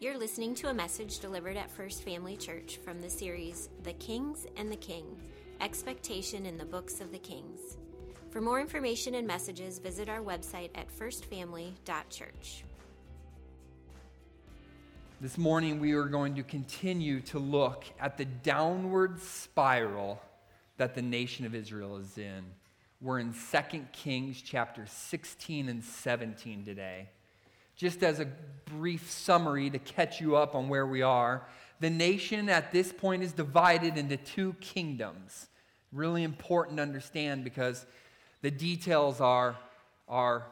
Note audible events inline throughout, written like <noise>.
You're listening to a message delivered at First Family Church from the series The Kings and the King Expectation in the Books of the Kings. For more information and messages, visit our website at firstfamily.church. This morning, we are going to continue to look at the downward spiral that the nation of Israel is in. We're in 2 Kings chapter 16 and 17 today. Just as a brief summary to catch you up on where we are, the nation at this point is divided into two kingdoms. Really important to understand because the details are, are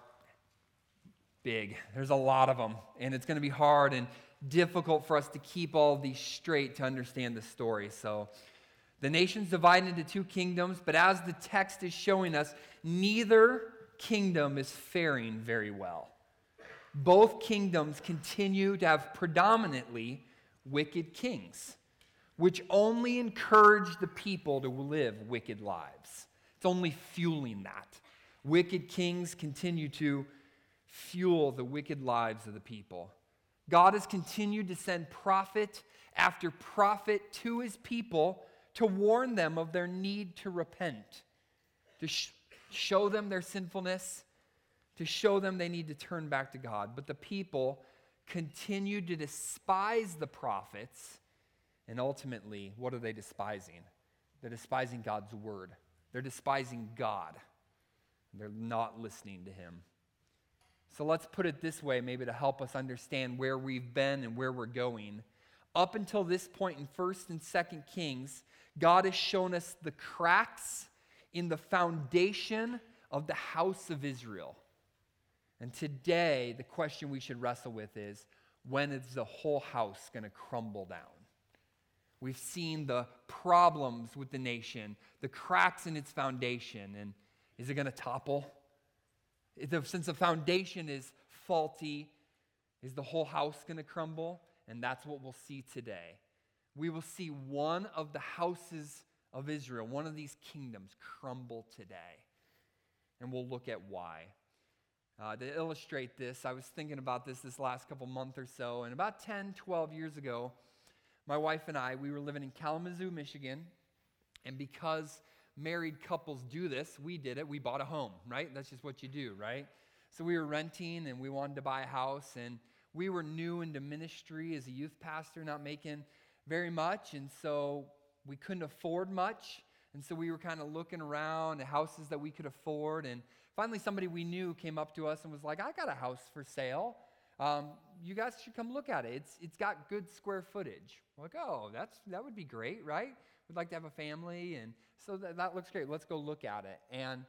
big. There's a lot of them, and it's going to be hard and difficult for us to keep all these straight to understand the story. So, the nation's divided into two kingdoms, but as the text is showing us, neither kingdom is faring very well both kingdoms continue to have predominantly wicked kings, which only encourage the people to live wicked lives. It's only fueling that. Wicked kings continue to fuel the wicked lives of the people. God has continued to send prophet after prophet to his people to warn them of their need to repent, to sh- show them their sinfulness, to show them they need to turn back to God. But the people continued to despise the prophets. And ultimately, what are they despising? They're despising God's word. They're despising God. They're not listening to Him. So let's put it this way, maybe to help us understand where we've been and where we're going. Up until this point in 1st and 2nd Kings, God has shown us the cracks in the foundation of the house of Israel. And today, the question we should wrestle with is when is the whole house going to crumble down? We've seen the problems with the nation, the cracks in its foundation, and is it going to topple? Since the foundation is faulty, is the whole house going to crumble? And that's what we'll see today. We will see one of the houses of Israel, one of these kingdoms, crumble today. And we'll look at why. Uh, to illustrate this, I was thinking about this this last couple month or so, and about 10, 12 years ago, my wife and I, we were living in Kalamazoo, Michigan, and because married couples do this, we did it. We bought a home, right? That's just what you do, right? So we were renting and we wanted to buy a house, and we were new into ministry as a youth pastor, not making very much, and so we couldn't afford much. And so we were kind of looking around at houses that we could afford, and Finally, somebody we knew came up to us and was like, I got a house for sale. Um, you guys should come look at it. It's, it's got good square footage. We're like, oh, that's, that would be great, right? We'd like to have a family. And so that, that looks great. Let's go look at it. And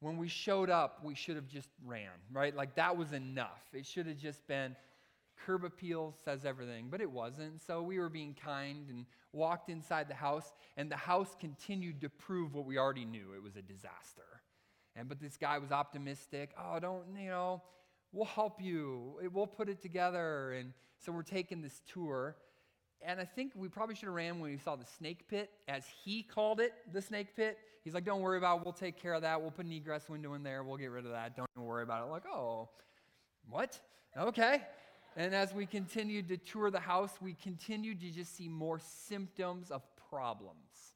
when we showed up, we should have just ran, right? Like that was enough. It should have just been curb appeal says everything, but it wasn't. So we were being kind and walked inside the house, and the house continued to prove what we already knew it was a disaster. And but this guy was optimistic. Oh, don't, you know, we'll help you. We'll put it together. And so we're taking this tour. And I think we probably should have ran when we saw the snake pit, as he called it, the snake pit. He's like, don't worry about it. We'll take care of that. We'll put an egress window in there. We'll get rid of that. Don't worry about it. Like, oh, what? Okay. And as we continued to tour the house, we continued to just see more symptoms of problems.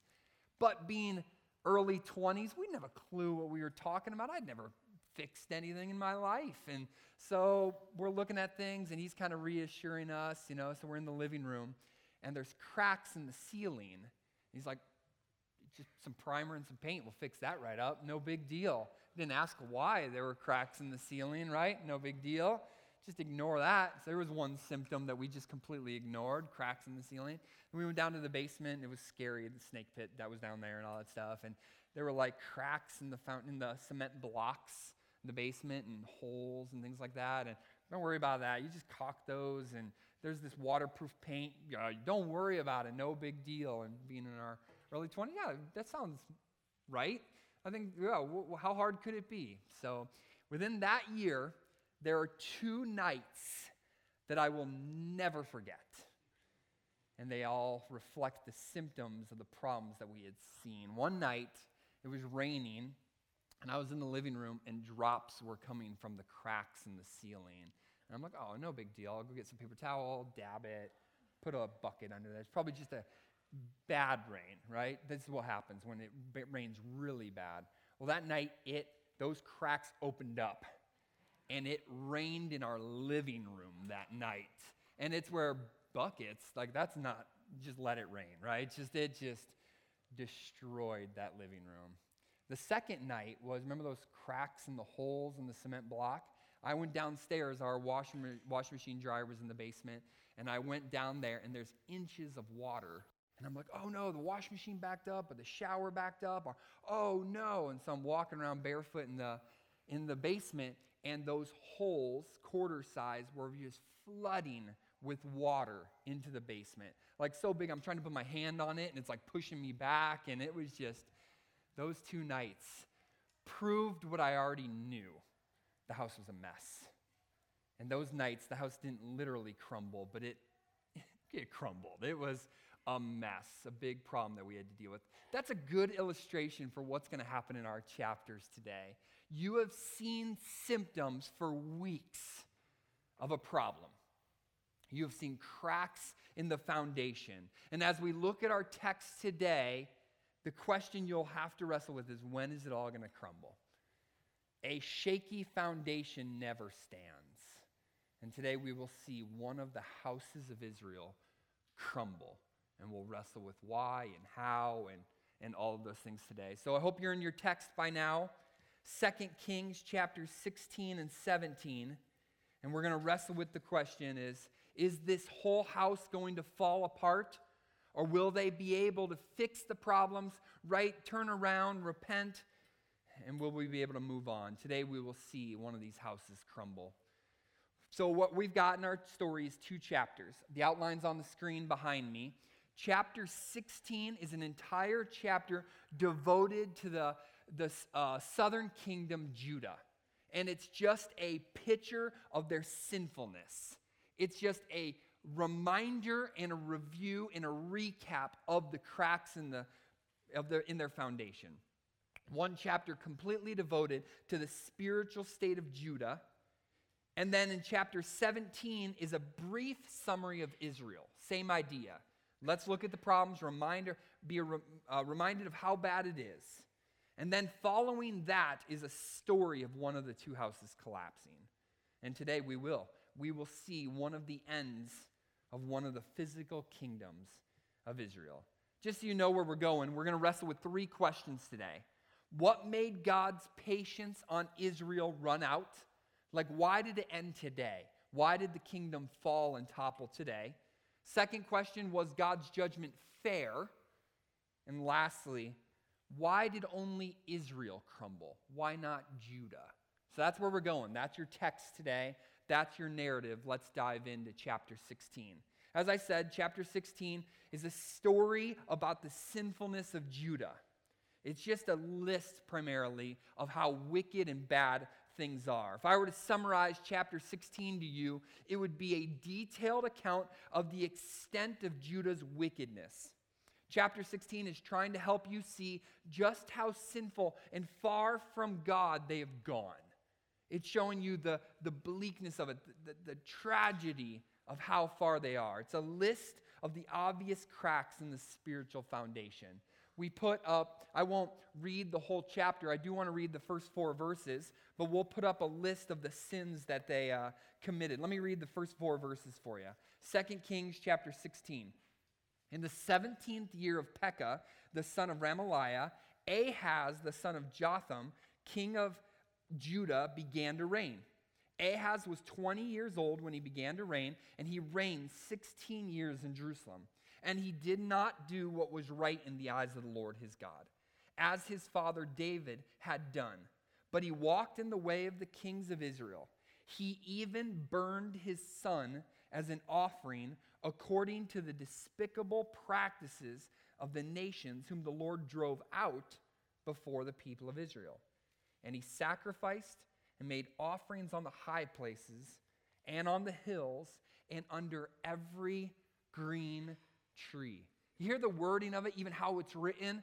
But being early 20s, we didn't have a clue what we were talking about. I'd never fixed anything in my life. And so we're looking at things, and he's kind of reassuring us, you know. So we're in the living room, and there's cracks in the ceiling. He's like, just some primer and some paint, we'll fix that right up. No big deal. Didn't ask why there were cracks in the ceiling, right? No big deal. Just ignore that. So there was one symptom that we just completely ignored cracks in the ceiling. And we went down to the basement. It was scary, the snake pit that was down there and all that stuff. And there were like cracks in the fountain, in the cement blocks in the basement and holes and things like that. And don't worry about that. You just caulk those. And there's this waterproof paint. Uh, don't worry about it. No big deal. And being in our early 20s, yeah, that sounds right. I think, yeah, w- how hard could it be? So within that year, there are two nights that I will never forget. And they all reflect the symptoms of the problems that we had seen. One night, it was raining, and I was in the living room, and drops were coming from the cracks in the ceiling. And I'm like, oh, no big deal. I'll go get some paper towel, dab it, put a bucket under there. It's probably just a bad rain, right? This is what happens when it rains really bad. Well, that night, it those cracks opened up, and it rained in our living room that night. And it's where buckets, like that's not just let it rain, right? It's just it just destroyed that living room. The second night was remember those cracks and the holes in the cement block? I went downstairs, our washing, washing machine dryer was in the basement, and I went down there, and there's inches of water. And I'm like, oh no, the washing machine backed up, or the shower backed up, or oh no. And so I'm walking around barefoot in the, in the basement, and those holes, quarter size, were just flooding with water into the basement. Like so big, I'm trying to put my hand on it, and it's like pushing me back, and it was just, those two nights proved what I already knew the house was a mess. And those nights, the house didn't literally crumble, but it, <laughs> it crumbled. It was a mess, a big problem that we had to deal with. That's a good illustration for what's going to happen in our chapters today. You have seen symptoms for weeks of a problem. You have seen cracks in the foundation. And as we look at our text today, the question you'll have to wrestle with is when is it all going to crumble? A shaky foundation never stands. And today we will see one of the houses of Israel crumble. And we'll wrestle with why and how and, and all of those things today. So I hope you're in your text by now. 2 Kings chapter 16 and 17. And we're going to wrestle with the question is, is this whole house going to fall apart? Or will they be able to fix the problems, right, turn around, repent, and will we be able to move on? Today we will see one of these houses crumble. So, what we've got in our story is two chapters. The outline's on the screen behind me. Chapter 16 is an entire chapter devoted to the, the uh, southern kingdom, Judah. And it's just a picture of their sinfulness. It's just a reminder and a review and a recap of the cracks in, the, of their, in their foundation. One chapter completely devoted to the spiritual state of Judah. And then in chapter 17 is a brief summary of Israel. Same idea. Let's look at the problems, reminder, be re, uh, reminded of how bad it is. And then following that is a story of one of the two houses collapsing. And today we will. We will see one of the ends of one of the physical kingdoms of Israel. Just so you know where we're going, we're going to wrestle with three questions today. What made God's patience on Israel run out? Like, why did it end today? Why did the kingdom fall and topple today? Second question was God's judgment fair? And lastly, why did only Israel crumble? Why not Judah? So that's where we're going. That's your text today. That's your narrative. Let's dive into chapter 16. As I said, chapter 16 is a story about the sinfulness of Judah. It's just a list primarily of how wicked and bad things are. If I were to summarize chapter 16 to you, it would be a detailed account of the extent of Judah's wickedness. Chapter 16 is trying to help you see just how sinful and far from God they have gone. It's showing you the, the bleakness of it, the, the, the tragedy of how far they are. It's a list of the obvious cracks in the spiritual foundation. We put up, I won't read the whole chapter. I do want to read the first four verses, but we'll put up a list of the sins that they uh, committed. Let me read the first four verses for you. 2 Kings chapter 16. In the 17th year of Pekah, the son of Remaliah, Ahaz, the son of Jotham, king of Judah, began to reign. Ahaz was 20 years old when he began to reign, and he reigned 16 years in Jerusalem. And he did not do what was right in the eyes of the Lord his God, as his father David had done. But he walked in the way of the kings of Israel. He even burned his son as an offering according to the despicable practices of the nations whom the Lord drove out before the people of Israel. And he sacrificed and made offerings on the high places and on the hills and under every green tree. You hear the wording of it, even how it's written?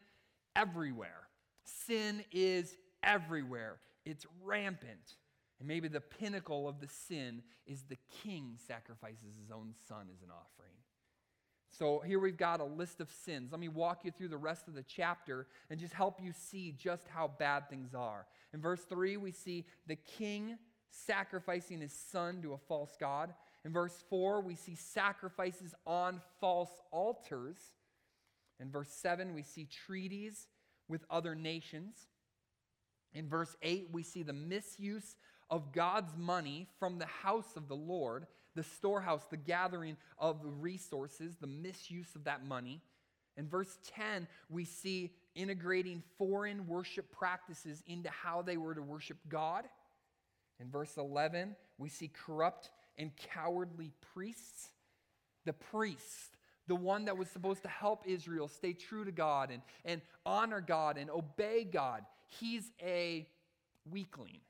Everywhere. Sin is everywhere, it's rampant. And maybe the pinnacle of the sin is the king sacrifices his own son as an offering. So here we've got a list of sins. Let me walk you through the rest of the chapter and just help you see just how bad things are. In verse 3, we see the king sacrificing his son to a false god. In verse 4, we see sacrifices on false altars. In verse 7, we see treaties with other nations. In verse 8, we see the misuse of God's money from the house of the Lord, the storehouse, the gathering of the resources, the misuse of that money. In verse 10, we see integrating foreign worship practices into how they were to worship God. In verse 11, we see corrupt and cowardly priests. The priest, the one that was supposed to help Israel stay true to God and, and honor God and obey God, he's a weakling.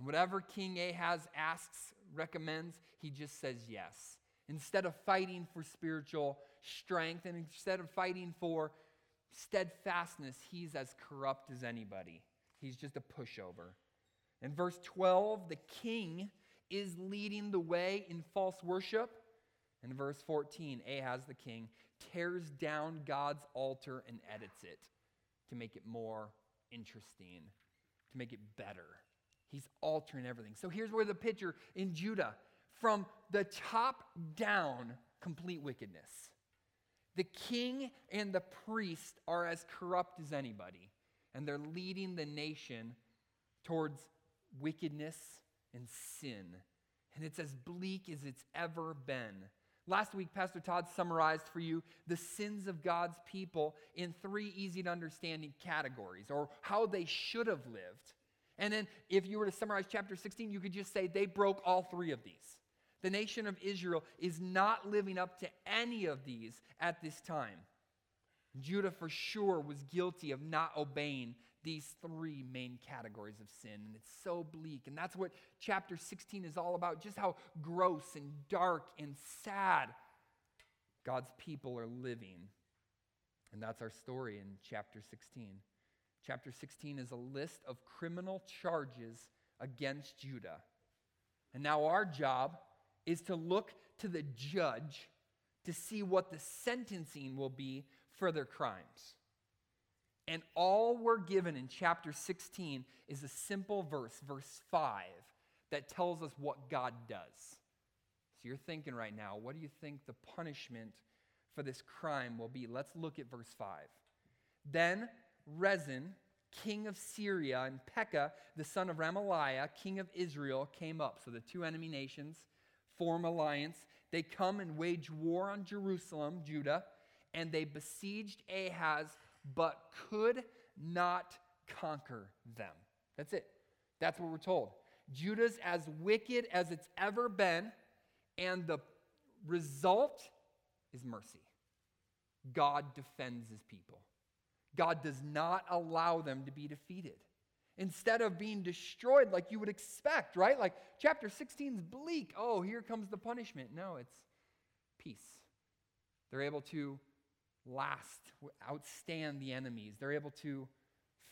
And whatever King Ahaz asks, recommends, he just says yes. Instead of fighting for spiritual strength and instead of fighting for steadfastness, he's as corrupt as anybody. He's just a pushover. In verse 12, the king is leading the way in false worship. In verse 14, Ahaz the king tears down God's altar and edits it to make it more interesting, to make it better. He's altering everything. So here's where the picture in Judah from the top down, complete wickedness. The king and the priest are as corrupt as anybody, and they're leading the nation towards wickedness and sin. And it's as bleak as it's ever been. Last week, Pastor Todd summarized for you the sins of God's people in three easy to understand categories, or how they should have lived. And then, if you were to summarize chapter 16, you could just say they broke all three of these. The nation of Israel is not living up to any of these at this time. Judah, for sure, was guilty of not obeying these three main categories of sin. And it's so bleak. And that's what chapter 16 is all about just how gross and dark and sad God's people are living. And that's our story in chapter 16. Chapter 16 is a list of criminal charges against Judah. And now our job is to look to the judge to see what the sentencing will be for their crimes. And all we're given in chapter 16 is a simple verse, verse 5, that tells us what God does. So you're thinking right now, what do you think the punishment for this crime will be? Let's look at verse 5. Then Rezin, king of Syria, and Pekah, the son of Remaliah, king of Israel, came up. So the two enemy nations form alliance. They come and wage war on Jerusalem, Judah, and they besieged Ahaz, but could not conquer them. That's it. That's what we're told. Judah's as wicked as it's ever been, and the result is mercy. God defends his people. God does not allow them to be defeated. Instead of being destroyed like you would expect, right? Like chapter 16 is bleak. Oh, here comes the punishment. No, it's peace. They're able to last, outstand the enemies. They're able to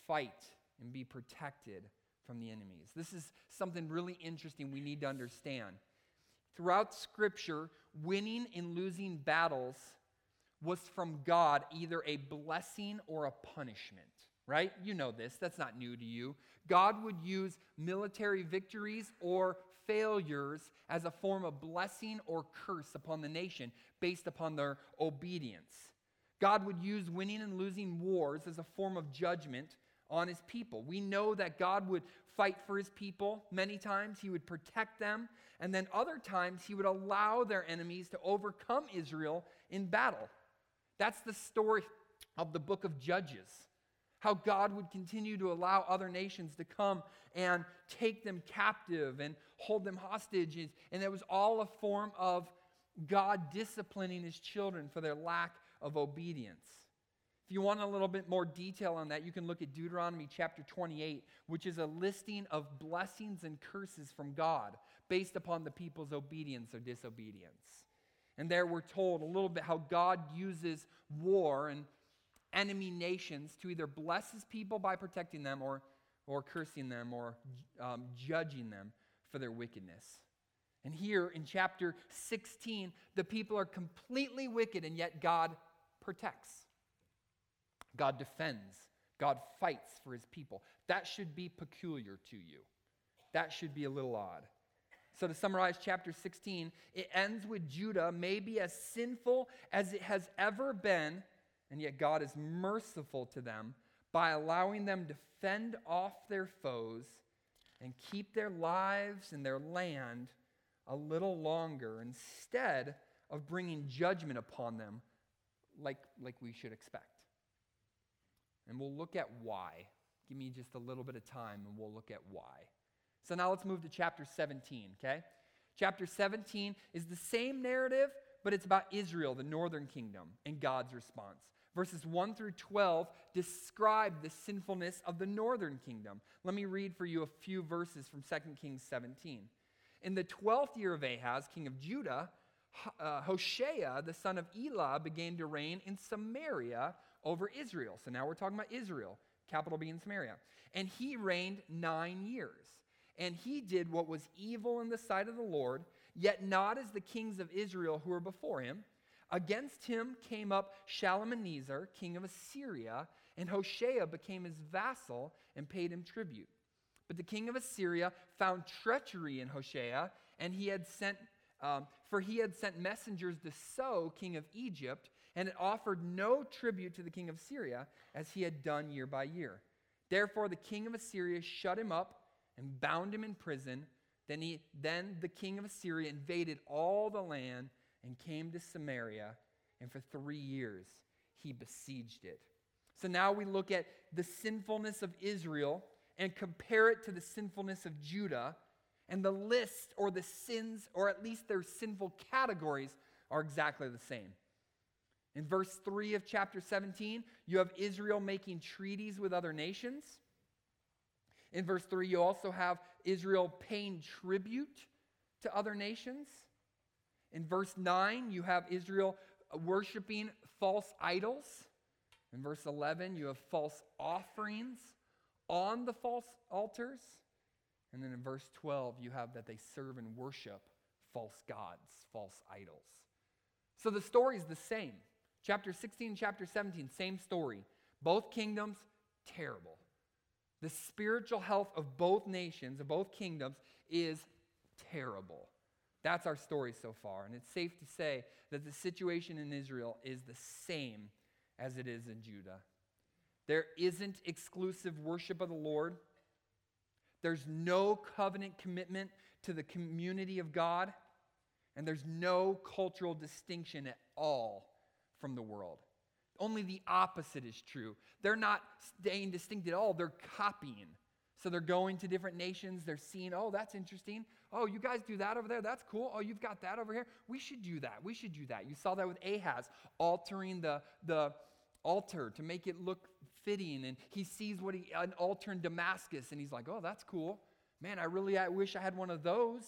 fight and be protected from the enemies. This is something really interesting we need to understand. Throughout Scripture, winning and losing battles was from God either a blessing or a punishment, right? You know this, that's not new to you. God would use military victories or failures as a form of blessing or curse upon the nation based upon their obedience. God would use winning and losing wars as a form of judgment on his people. We know that God would fight for his people many times, he would protect them, and then other times he would allow their enemies to overcome Israel in battle. That's the story of the book of Judges. How God would continue to allow other nations to come and take them captive and hold them hostage. And it was all a form of God disciplining his children for their lack of obedience. If you want a little bit more detail on that, you can look at Deuteronomy chapter 28, which is a listing of blessings and curses from God based upon the people's obedience or disobedience. And there we're told a little bit how God uses war and enemy nations to either bless his people by protecting them or, or cursing them or um, judging them for their wickedness. And here in chapter 16, the people are completely wicked, and yet God protects. God defends. God fights for his people. That should be peculiar to you. That should be a little odd. So, to summarize chapter 16, it ends with Judah maybe as sinful as it has ever been, and yet God is merciful to them by allowing them to fend off their foes and keep their lives and their land a little longer instead of bringing judgment upon them like, like we should expect. And we'll look at why. Give me just a little bit of time and we'll look at why. So now let's move to chapter 17, okay? Chapter 17 is the same narrative, but it's about Israel, the northern kingdom, and God's response. Verses 1 through 12 describe the sinfulness of the northern kingdom. Let me read for you a few verses from 2 Kings 17. In the 12th year of Ahaz, king of Judah, uh, Hoshea, the son of Elah, began to reign in Samaria over Israel. So now we're talking about Israel, capital being Samaria. And he reigned nine years. And he did what was evil in the sight of the Lord, yet not as the kings of Israel who were before him. Against him came up Shalmaneser, king of Assyria, and Hoshea became his vassal and paid him tribute. But the king of Assyria found treachery in Hoshea, and he had sent, um, for he had sent messengers to So, king of Egypt, and had offered no tribute to the king of Syria, as he had done year by year. Therefore, the king of Assyria shut him up and bound him in prison. Then, he, then the king of Assyria invaded all the land and came to Samaria, and for three years he besieged it. So now we look at the sinfulness of Israel and compare it to the sinfulness of Judah, and the list or the sins, or at least their sinful categories, are exactly the same. In verse 3 of chapter 17, you have Israel making treaties with other nations. In verse 3, you also have Israel paying tribute to other nations. In verse 9, you have Israel worshiping false idols. In verse 11, you have false offerings on the false altars. And then in verse 12, you have that they serve and worship false gods, false idols. So the story is the same. Chapter 16, chapter 17, same story. Both kingdoms, terrible. The spiritual health of both nations, of both kingdoms, is terrible. That's our story so far. And it's safe to say that the situation in Israel is the same as it is in Judah. There isn't exclusive worship of the Lord. There's no covenant commitment to the community of God. And there's no cultural distinction at all from the world. Only the opposite is true. They're not staying distinct at all, they're copying. So they're going to different nations. They're seeing, oh, that's interesting. Oh, you guys do that over there. That's cool. Oh, you've got that over here. We should do that. We should do that. You saw that with Ahaz altering the, the, altar to make it look fitting. And he sees what he, an altar in Damascus, and he's like, oh, that's cool. Man, I really I wish I had one of those.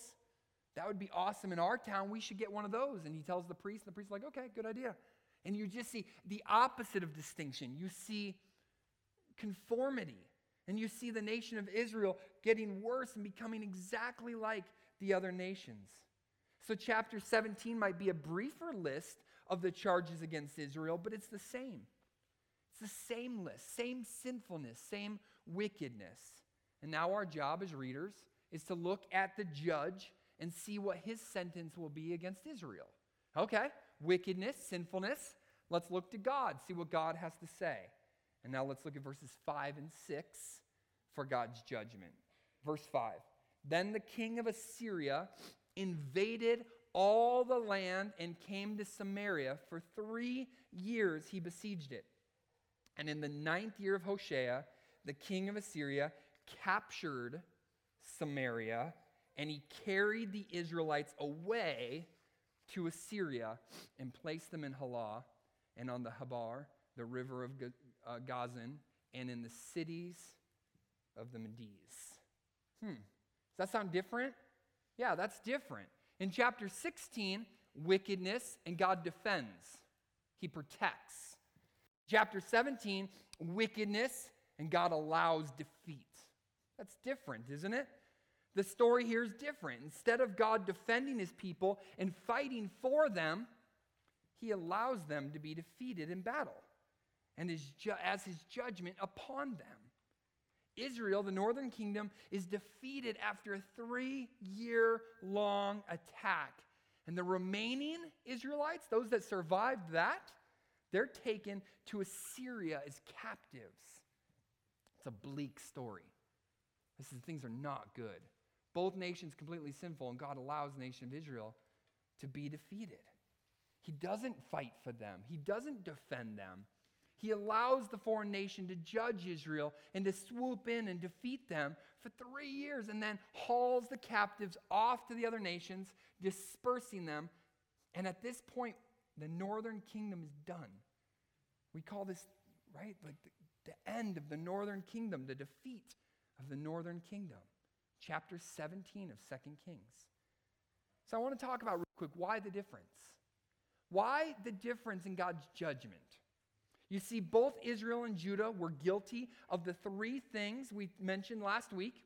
That would be awesome in our town. We should get one of those. And he tells the priest, and the priest's like, okay, good idea. And you just see the opposite of distinction. You see conformity. And you see the nation of Israel getting worse and becoming exactly like the other nations. So, chapter 17 might be a briefer list of the charges against Israel, but it's the same. It's the same list, same sinfulness, same wickedness. And now our job as readers is to look at the judge and see what his sentence will be against Israel. Okay, wickedness, sinfulness. Let's look to God, see what God has to say. And now let's look at verses 5 and 6 for God's judgment. Verse 5 Then the king of Assyria invaded all the land and came to Samaria. For three years he besieged it. And in the ninth year of Hoshea, the king of Assyria captured Samaria and he carried the Israelites away to Assyria and placed them in Halah and on the Habor, the river of uh, Gozan, and in the cities of the Medes. Hmm. Does that sound different? Yeah, that's different. In chapter 16, wickedness and God defends, He protects. Chapter 17, wickedness, and God allows defeat. That's different, isn't it? The story here is different. Instead of God defending his people and fighting for them, he allows them to be defeated in battle and ju- as his judgment upon them. Israel, the northern kingdom, is defeated after a three year long attack. And the remaining Israelites, those that survived that, they're taken to Assyria as captives. It's a bleak story. This is, things are not good. Both nations completely sinful, and God allows the nation of Israel to be defeated. He doesn't fight for them, He doesn't defend them. He allows the foreign nation to judge Israel and to swoop in and defeat them for three years and then hauls the captives off to the other nations, dispersing them. And at this point, the northern kingdom is done. We call this, right, like the, the end of the northern kingdom, the defeat of the northern kingdom. Chapter 17 of 2 Kings. So I want to talk about real quick why the difference? Why the difference in God's judgment? You see, both Israel and Judah were guilty of the three things we mentioned last week.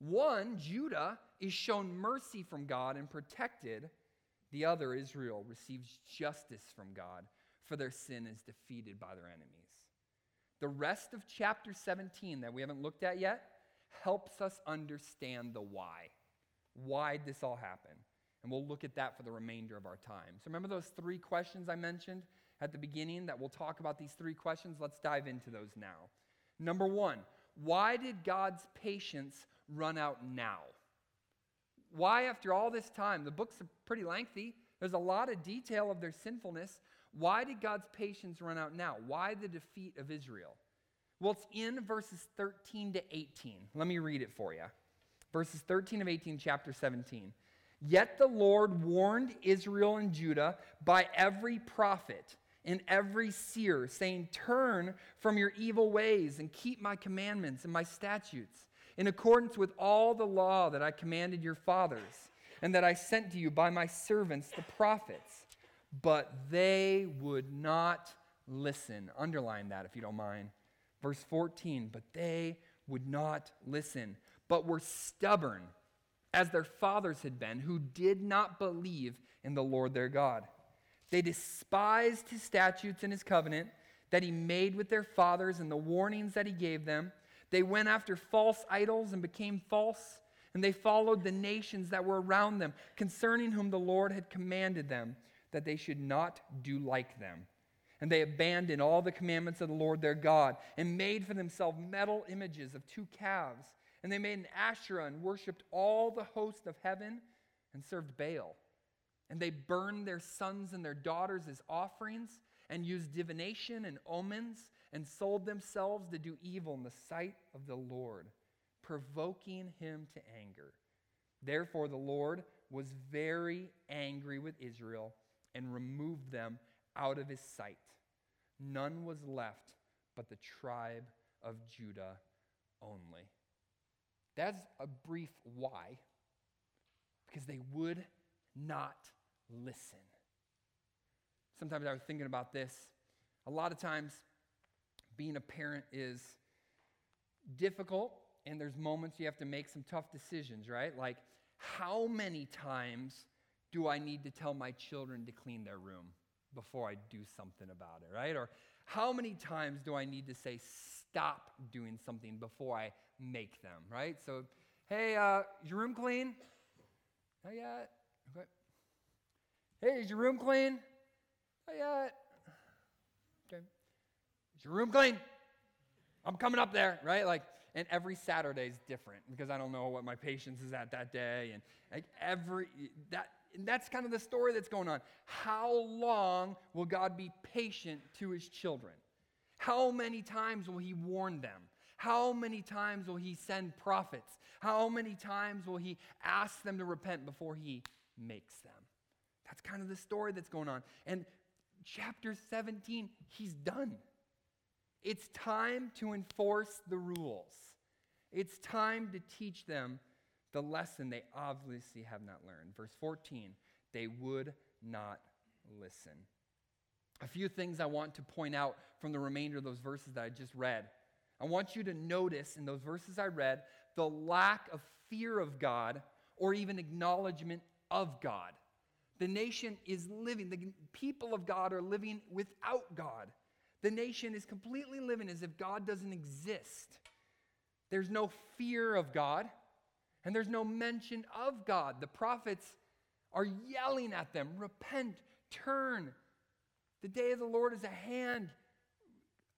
One, Judah is shown mercy from God and protected. The other, Israel, receives justice from God, for their sin is defeated by their enemies. The rest of chapter 17 that we haven't looked at yet helps us understand the why. Why did this all happen? And we'll look at that for the remainder of our time. So remember those three questions I mentioned at the beginning that we'll talk about these three questions? Let's dive into those now. Number one, why did God's patience run out now? Why, after all this time, the books are pretty lengthy, there's a lot of detail of their sinfulness. Why did God's patience run out now? Why the defeat of Israel? Well, it's in verses 13 to 18. Let me read it for you. Verses 13 of 18, chapter 17. Yet the Lord warned Israel and Judah by every prophet and every seer, saying, Turn from your evil ways and keep my commandments and my statutes, in accordance with all the law that I commanded your fathers, and that I sent to you by my servants, the prophets. But they would not listen. Underline that if you don't mind. Verse 14, but they would not listen, but were stubborn as their fathers had been, who did not believe in the Lord their God. They despised his statutes and his covenant that he made with their fathers and the warnings that he gave them. They went after false idols and became false, and they followed the nations that were around them, concerning whom the Lord had commanded them that they should not do like them. And they abandoned all the commandments of the Lord their God and made for themselves metal images of two calves and they made an Asherah and worshiped all the host of heaven and served Baal. And they burned their sons and their daughters as offerings and used divination and omens and sold themselves to do evil in the sight of the Lord, provoking him to anger. Therefore, the Lord was very angry with Israel and removed them out of his sight. None was left but the tribe of Judah only. That's a brief why, because they would not listen. Sometimes I was thinking about this. A lot of times, being a parent is difficult, and there's moments you have to make some tough decisions, right? Like, how many times do I need to tell my children to clean their room before I do something about it, right? Or how many times do I need to say stop doing something before I make them, right? So, hey, uh, is your room clean? Not yet. Okay. Hey, is your room clean? Not yet. Okay. Is your room clean? I'm coming up there, right? Like, and every Saturday is different because I don't know what my patience is at that day, and like every that and that's kind of the story that's going on. How long will God be patient to his children? How many times will he warn them? How many times will he send prophets? How many times will he ask them to repent before he makes them? That's kind of the story that's going on. And chapter 17, he's done. It's time to enforce the rules. It's time to teach them the lesson they obviously have not learned. Verse 14, they would not listen. A few things I want to point out from the remainder of those verses that I just read. I want you to notice in those verses I read the lack of fear of God or even acknowledgement of God. The nation is living, the people of God are living without God. The nation is completely living as if God doesn't exist. There's no fear of God, and there's no mention of God. The prophets are yelling at them repent, turn. The day of the Lord is at hand.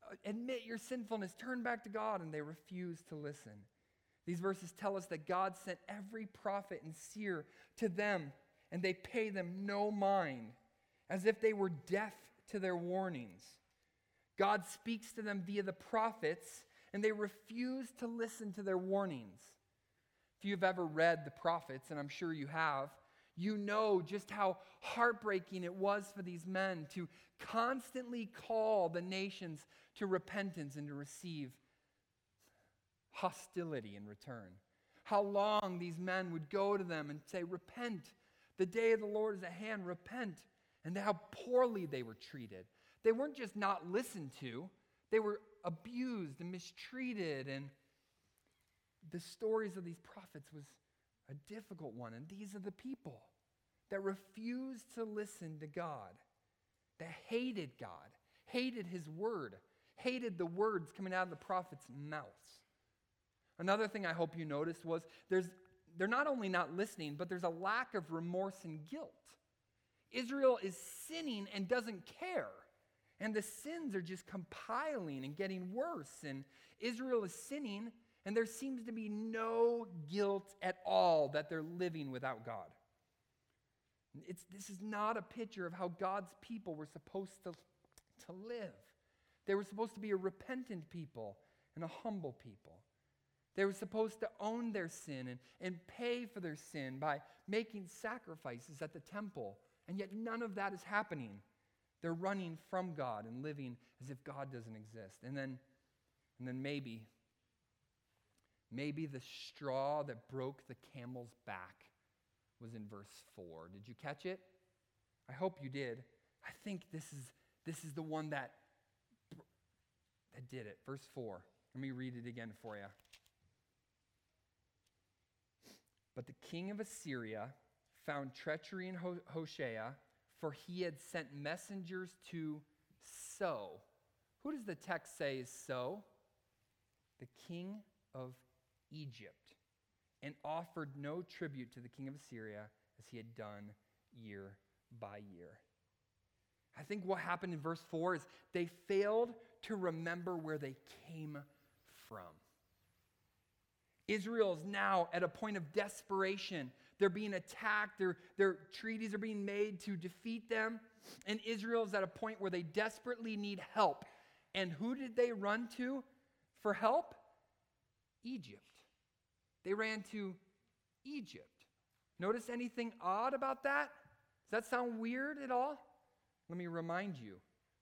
Uh, admit your sinfulness, turn back to God, and they refuse to listen. These verses tell us that God sent every prophet and seer to them, and they pay them no mind, as if they were deaf to their warnings. God speaks to them via the prophets, and they refuse to listen to their warnings. If you've ever read the prophets, and I'm sure you have, you know just how heartbreaking it was for these men to constantly call the nations to repentance and to receive hostility in return. How long these men would go to them and say, Repent, the day of the Lord is at hand, repent. And how poorly they were treated. They weren't just not listened to, they were abused and mistreated. And the stories of these prophets was a difficult one. And these are the people that refused to listen to God, that hated God, hated his word, hated the words coming out of the prophets' mouths. Another thing I hope you noticed was there's, they're not only not listening, but there's a lack of remorse and guilt. Israel is sinning and doesn't care. And the sins are just compiling and getting worse. And Israel is sinning, and there seems to be no guilt at all that they're living without God. It's, this is not a picture of how God's people were supposed to, to live. They were supposed to be a repentant people and a humble people. They were supposed to own their sin and, and pay for their sin by making sacrifices at the temple. And yet none of that is happening. They're running from God and living as if God doesn't exist. And then, and then maybe, maybe the straw that broke the camel's back was in verse 4. Did you catch it? I hope you did. I think this is, this is the one that, that did it. Verse 4. Let me read it again for you. But the king of Assyria found treachery in Hoshea, for he had sent messengers to So. Who does the text say is So? The king of Egypt, and offered no tribute to the king of Assyria as he had done year by year. I think what happened in verse 4 is they failed to remember where they came from. Israel is now at a point of desperation. They're being attacked, their, their treaties are being made to defeat them. And Israel is at a point where they desperately need help. And who did they run to for help? Egypt. They ran to Egypt. Notice anything odd about that? Does that sound weird at all? Let me remind you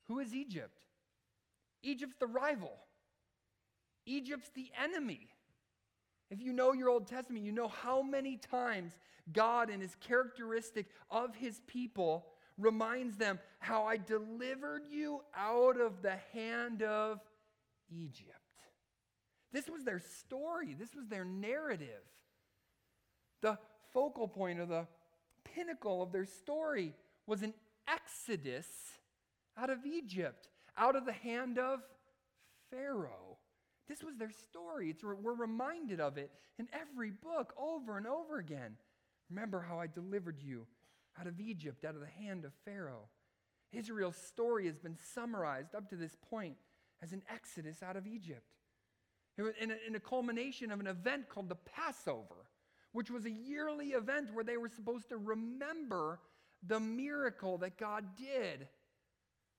who is Egypt? Egypt's the rival, Egypt's the enemy. If you know your Old Testament, you know how many times God, in his characteristic of his people, reminds them how I delivered you out of the hand of Egypt. This was their story, this was their narrative. The focal point or the pinnacle of their story was an exodus out of Egypt, out of the hand of Pharaoh. This was their story. It's, we're reminded of it in every book over and over again. Remember how I delivered you out of Egypt, out of the hand of Pharaoh. Israel's story has been summarized up to this point as an exodus out of Egypt. In a, in a culmination of an event called the Passover, which was a yearly event where they were supposed to remember the miracle that God did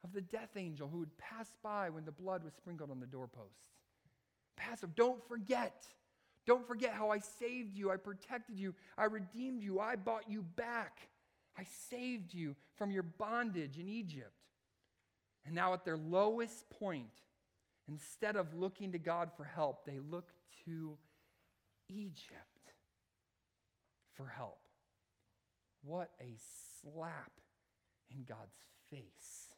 of the death angel who would pass by when the blood was sprinkled on the doorposts. Passover. Don't forget. Don't forget how I saved you, I protected you, I redeemed you, I bought you back. I saved you from your bondage in Egypt. And now, at their lowest point, instead of looking to God for help, they look to Egypt for help. What a slap in God's face.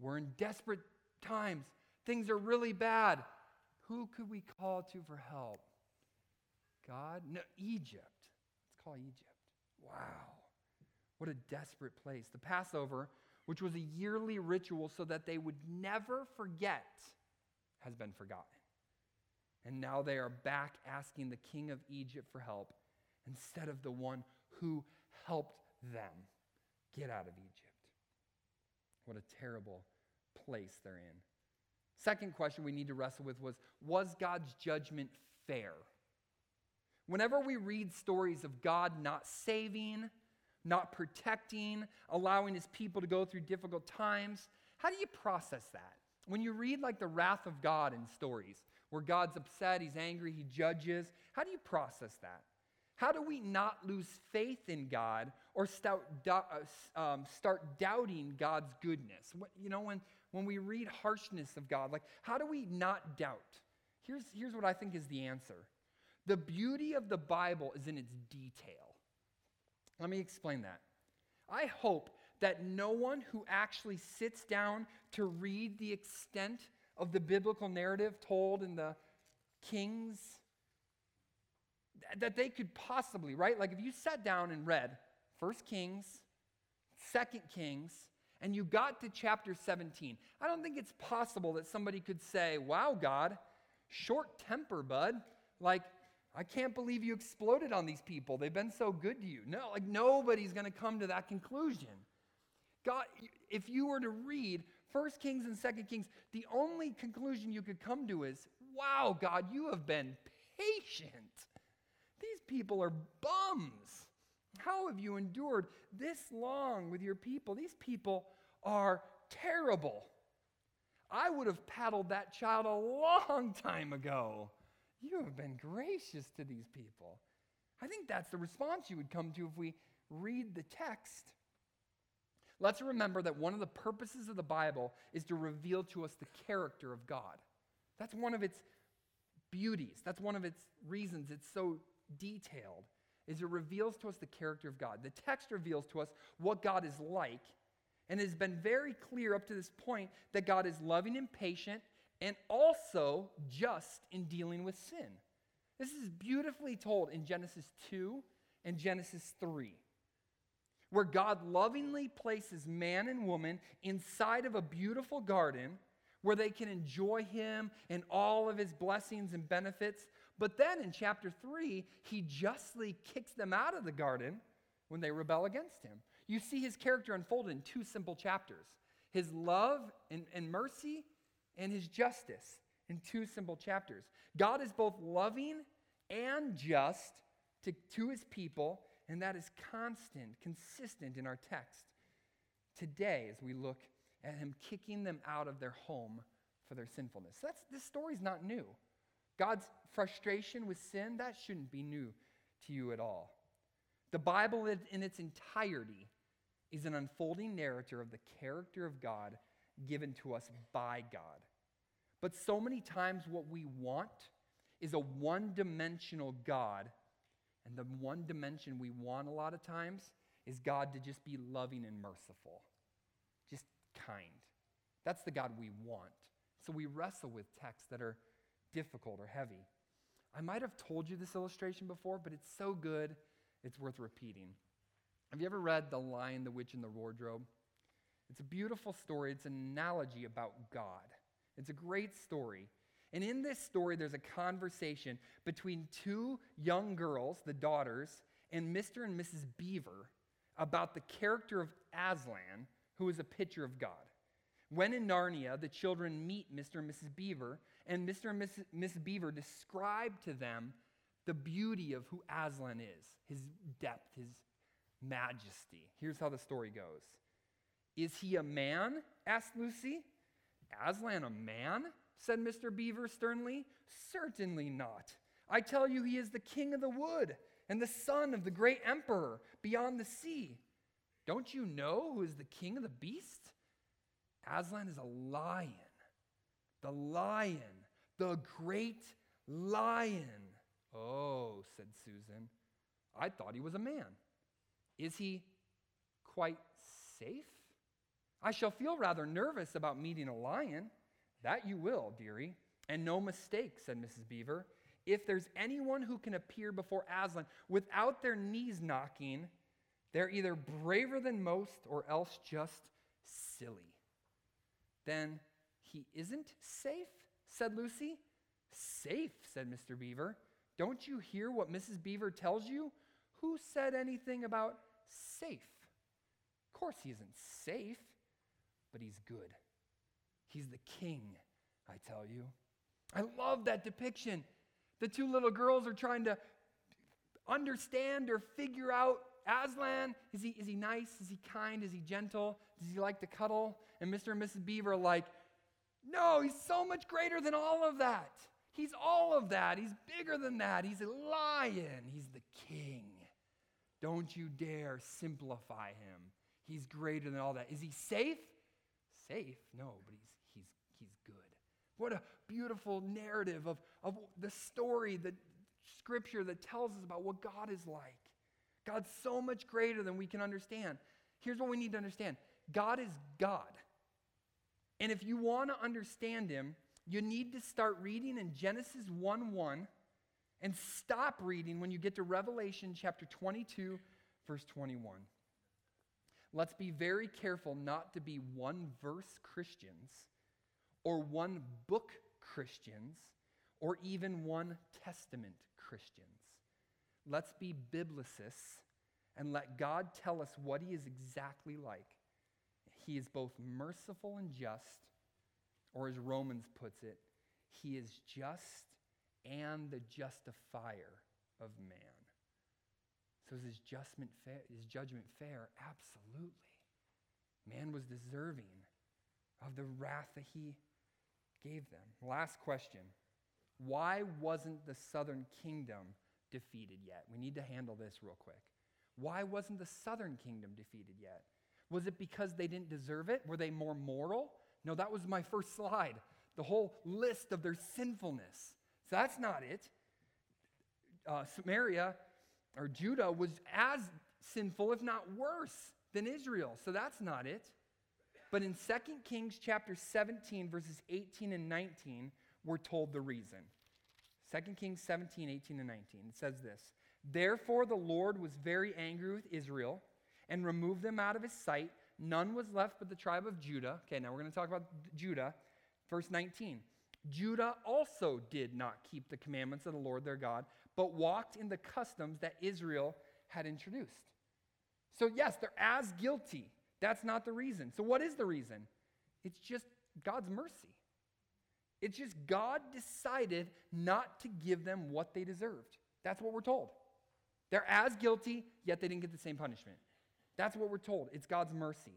We're in desperate times. Things are really bad. Who could we call to for help? God? No, Egypt. Let's call Egypt. Wow. What a desperate place. The Passover, which was a yearly ritual so that they would never forget, has been forgotten. And now they are back asking the king of Egypt for help instead of the one who helped them get out of Egypt. What a terrible place they're in. Second question we need to wrestle with was Was God's judgment fair? Whenever we read stories of God not saving, not protecting, allowing his people to go through difficult times, how do you process that? When you read like the wrath of God in stories, where God's upset, he's angry, he judges, how do you process that? How do we not lose faith in God or start, uh, um, start doubting God's goodness? What, You know, when, when we read harshness of God, like, how do we not doubt? Here's, here's what I think is the answer the beauty of the Bible is in its detail. Let me explain that. I hope that no one who actually sits down to read the extent of the biblical narrative told in the Kings that they could possibly, right? Like if you sat down and read First Kings, Second Kings, and you got to chapter 17, I don't think it's possible that somebody could say, Wow, God, short temper, bud. Like, I can't believe you exploded on these people. They've been so good to you. No, like nobody's going to come to that conclusion. God, if you were to read First Kings and Second Kings, the only conclusion you could come to is, wow, God, you have been patient. These people are bums. How have you endured this long with your people? These people are terrible. I would have paddled that child a long <laughs> time ago. You have been gracious to these people. I think that's the response you would come to if we read the text. Let's remember that one of the purposes of the Bible is to reveal to us the character of God. That's one of its beauties. That's one of its reasons it's so detailed is it reveals to us the character of God. The text reveals to us what God is like and it has been very clear up to this point that God is loving and patient and also just in dealing with sin. This is beautifully told in Genesis 2 and Genesis 3, where God lovingly places man and woman inside of a beautiful garden where they can enjoy him and all of his blessings and benefits. But then in chapter 3, he justly kicks them out of the garden when they rebel against him. You see his character unfolded in two simple chapters his love and, and mercy and his justice in two simple chapters. God is both loving and just to, to his people, and that is constant, consistent in our text. Today, as we look at him kicking them out of their home for their sinfulness. That's, this story's not new. God's frustration with sin, that shouldn't be new to you at all. The Bible in its entirety is an unfolding narrative of the character of God given to us by God. But so many times, what we want is a one dimensional God. And the one dimension we want a lot of times is God to just be loving and merciful just kind. That's the God we want. So we wrestle with texts that are difficult or heavy. I might have told you this illustration before, but it's so good, it's worth repeating. Have you ever read The Lion, the Witch, and the Wardrobe? It's a beautiful story. It's an analogy about God. It's a great story. And in this story, there's a conversation between two young girls, the daughters, and Mr. and Mrs. Beaver about the character of Aslan, who is a picture of God. When in Narnia, the children meet Mr. and Mrs. Beaver, and Mr. and Mrs. Miss Beaver describe to them the beauty of who Aslan is, his depth, his majesty. Here's how the story goes Is he a man? asked Lucy. Aslan a man? Said Mr. Beaver sternly. Certainly not. I tell you, he is the king of the wood and the son of the great emperor beyond the sea. Don't you know who is the king of the beasts? Aslan is a lion. The lion, the great lion. Oh, said Susan. I thought he was a man. Is he quite safe? I shall feel rather nervous about meeting a lion. That you will, dearie. And no mistake, said Mrs. Beaver. If there's anyone who can appear before Aslan without their knees knocking, they're either braver than most or else just silly. Then he isn't safe, said Lucy. Safe, said Mr. Beaver. Don't you hear what Mrs. Beaver tells you? Who said anything about safe? Of course, he isn't safe, but he's good. He's the king, I tell you. I love that depiction. The two little girls are trying to understand or figure out Aslan. Is he, is he nice? Is he kind? Is he gentle? Does he like to cuddle? And Mr. and Mrs. Beaver are like, no, he's so much greater than all of that. He's all of that. He's bigger than that. He's a lion. He's the king. Don't you dare simplify him. He's greater than all that. Is he safe? Safe? No, but he's. What a beautiful narrative of, of the story, the scripture that tells us about what God is like. God's so much greater than we can understand. Here's what we need to understand God is God. And if you want to understand Him, you need to start reading in Genesis 1 1 and stop reading when you get to Revelation chapter 22, verse 21. Let's be very careful not to be one verse Christians or one book Christians or even one testament Christians. Let's be biblicists and let God tell us what He is exactly like. He is both merciful and just, or as Romans puts it, He is just and the justifier of man. So is his judgment fair? Judgment fair? Absolutely. Man was deserving of the wrath that he gave them. Last question. Why wasn't the southern kingdom defeated yet? We need to handle this real quick. Why wasn't the southern kingdom defeated yet? Was it because they didn't deserve it? Were they more moral? No, that was my <laughs> first slide. The whole list of their sinfulness. So that's not it. Uh, Samaria or Judah was as sinful, if not worse, than Israel. So that's not it. But in 2 Kings chapter 17, verses 18 and 19, we're told the reason. 2 Kings 17, 18 and 19. It says this Therefore the Lord was very angry with Israel and removed them out of his sight. None was left but the tribe of Judah. Okay, now we're going to talk about Judah. Verse 19. Judah also did not keep the commandments of the Lord their God, but walked in the customs that Israel had introduced. So, yes, they're as guilty. That's not the reason. So, what is the reason? It's just God's mercy. It's just God decided not to give them what they deserved. That's what we're told. They're as guilty, yet they didn't get the same punishment. That's what we're told. It's God's mercy.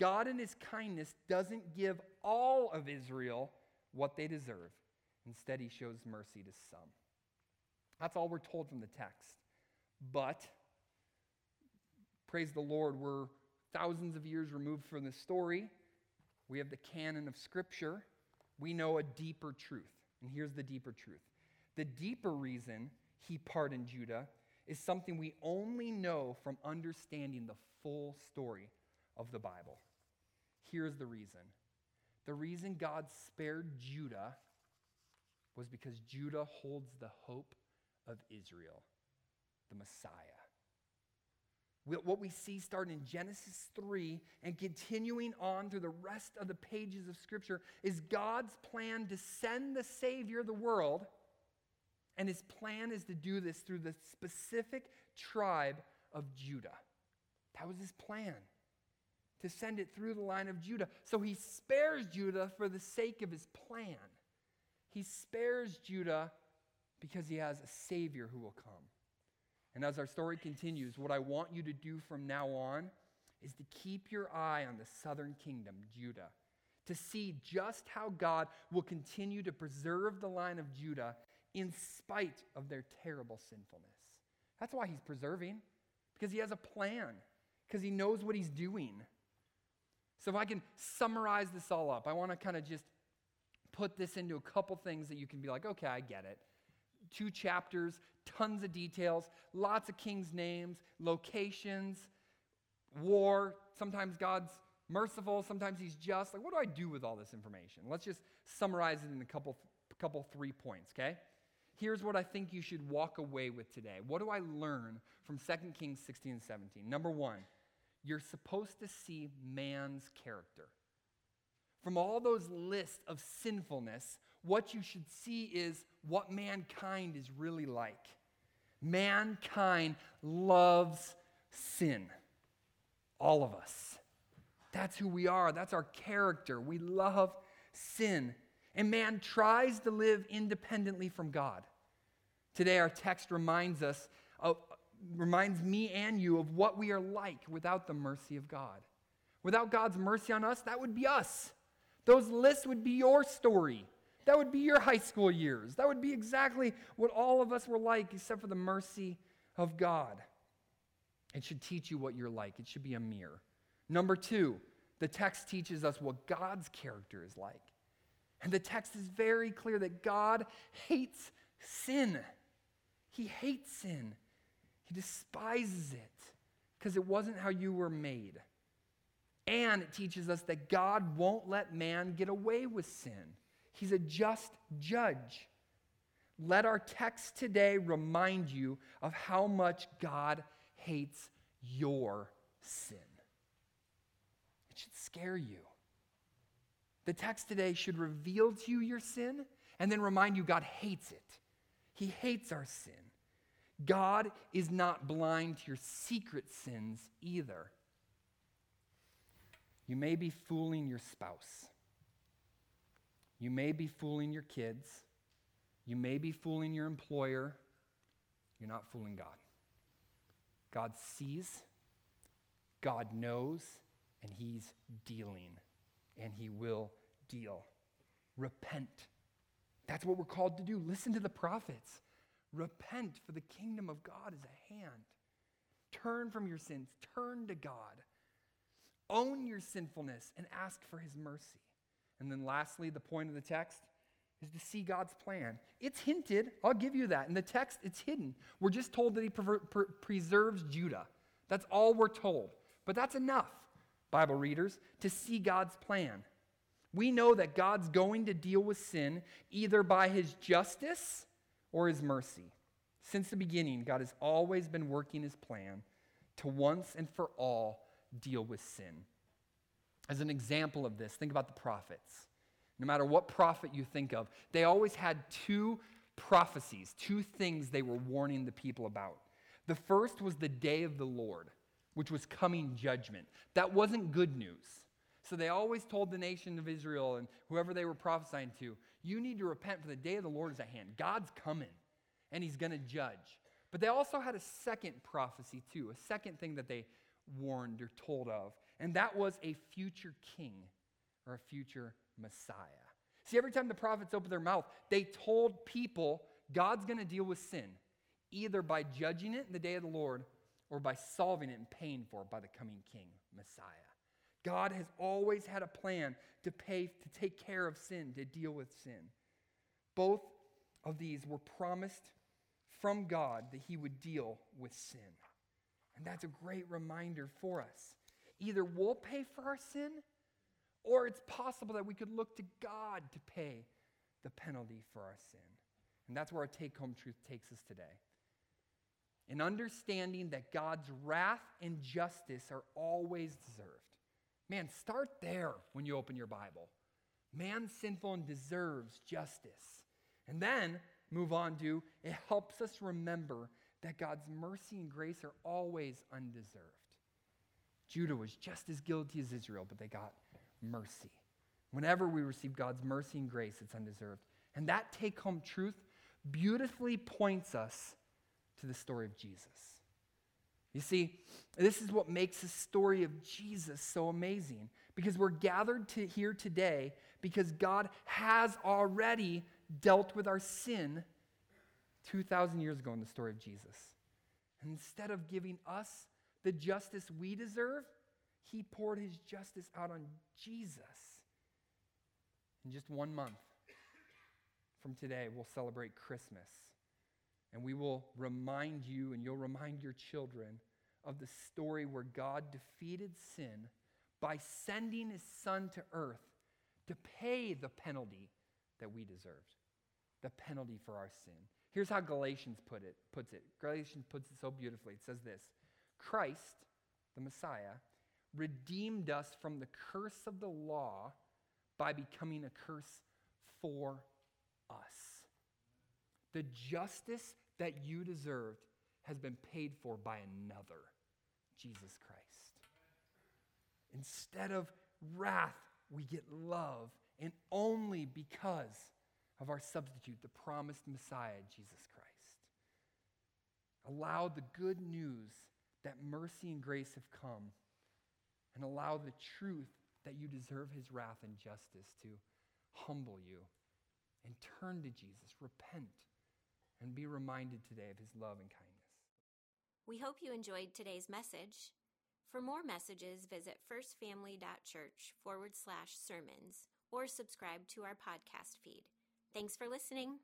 God, in his kindness, doesn't give all of Israel what they deserve. Instead, he shows mercy to some. That's all we're told from the text. But, praise the Lord, we're thousands of years removed from the story. We have the canon of Scripture. We know a deeper truth. And here's the deeper truth the deeper reason he pardoned Judah is something we only know from understanding the full story of the Bible. Here's the reason the reason God spared Judah was because Judah holds the hope of Israel, the Messiah. What we see starting in Genesis 3 and continuing on through the rest of the pages of Scripture is God's plan to send the Savior of the world. And his plan is to do this through the specific tribe of Judah. That was his plan to send it through the line of Judah. So he spares Judah for the sake of his plan. He spares Judah because he has a Savior who will come. And as our story continues, what I want you to do from now on is to keep your eye on the southern kingdom, Judah, to see just how God will continue to preserve the line of Judah in spite of their terrible sinfulness. That's why he's preserving, because he has a plan, because he knows what he's doing. So, if I can summarize this all up, I want to kind of just put this into a couple things that you can be like, okay, I get it. Two chapters, tons of details, lots of kings' names, locations, war. Sometimes God's merciful, sometimes he's just. Like, what do I do with all this information? Let's just summarize it in a couple couple, three points, okay? Here's what I think you should walk away with today. What do I learn from 2 Kings 16 and 17? Number one, you're supposed to see man's character. From all those lists of sinfulness, what you should see is what mankind is really like. Mankind loves sin. All of us. That's who we are. That's our character. We love sin. And man tries to live independently from God. Today, our text reminds us of, reminds me and you of what we are like without the mercy of God. Without God's mercy on us, that would be us. Those lists would be your story. That would be your high school years. That would be exactly what all of us were like, except for the mercy of God. It should teach you what you're like, it should be a mirror. Number two, the text teaches us what God's character is like. And the text is very clear that God hates sin. He hates sin, He despises it because it wasn't how you were made. And it teaches us that God won't let man get away with sin. He's a just judge. Let our text today remind you of how much God hates your sin. It should scare you. The text today should reveal to you your sin and then remind you God hates it. He hates our sin. God is not blind to your secret sins either. You may be fooling your spouse. You may be fooling your kids. You may be fooling your employer. You're not fooling God. God sees, God knows, and He's dealing, and He will deal. Repent. That's what we're called to do. Listen to the prophets. Repent, for the kingdom of God is at hand. Turn from your sins, turn to God. Own your sinfulness and ask for His mercy. And then, lastly, the point of the text is to see God's plan. It's hinted, I'll give you that. In the text, it's hidden. We're just told that He preserves Judah. That's all we're told. But that's enough, Bible readers, to see God's plan. We know that God's going to deal with sin either by His justice or His mercy. Since the beginning, God has always been working His plan to once and for all deal with sin. As an example of this, think about the prophets. No matter what prophet you think of, they always had two prophecies, two things they were warning the people about. The first was the day of the Lord, which was coming judgment. That wasn't good news. So they always told the nation of Israel and whoever they were prophesying to, you need to repent for the day of the Lord is at hand. God's coming and he's going to judge. But they also had a second prophecy too, a second thing that they warned or told of, and that was a future king or a future Messiah. See, every time the prophets opened their mouth, they told people God's going to deal with sin, either by judging it in the day of the Lord or by solving it and paying for it by the coming king, Messiah. God has always had a plan to pay to take care of sin, to deal with sin. Both of these were promised from God that he would deal with sin. And that's a great reminder for us. Either we'll pay for our sin, or it's possible that we could look to God to pay the penalty for our sin. And that's where our take home truth takes us today. In understanding that God's wrath and justice are always deserved. Man, start there when you open your Bible. Man's sinful and deserves justice. And then move on to it helps us remember that God's mercy and grace are always undeserved. Judah was just as guilty as Israel, but they got mercy. Whenever we receive God's mercy and grace, it's undeserved. And that take home truth beautifully points us to the story of Jesus. You see, this is what makes the story of Jesus so amazing because we're gathered to here today because God has already dealt with our sin 2,000 years ago in the story of Jesus. And instead of giving us the justice we deserve, he poured his justice out on Jesus. In just one month from today, we'll celebrate Christmas. And we will remind you, and you'll remind your children, of the story where God defeated sin by sending his son to earth to pay the penalty that we deserved. the penalty for our sin. Here's how Galatians put it, puts it. Galatians puts it so beautifully. It says this Christ, the Messiah, redeemed us from the curse of the law by becoming a curse for us. The justice that you deserved has been paid for by another, Jesus Christ. Instead of wrath, we get love, and only because of our substitute, the promised Messiah, Jesus Christ. Allow the good news that mercy and grace have come, and allow the truth that you deserve his wrath and justice to humble you and turn to Jesus, repent, and be reminded today of his love and kindness. We hope you enjoyed today's message. For more messages, visit firstfamily.church forward slash sermons or subscribe to our podcast feed. Thanks for listening.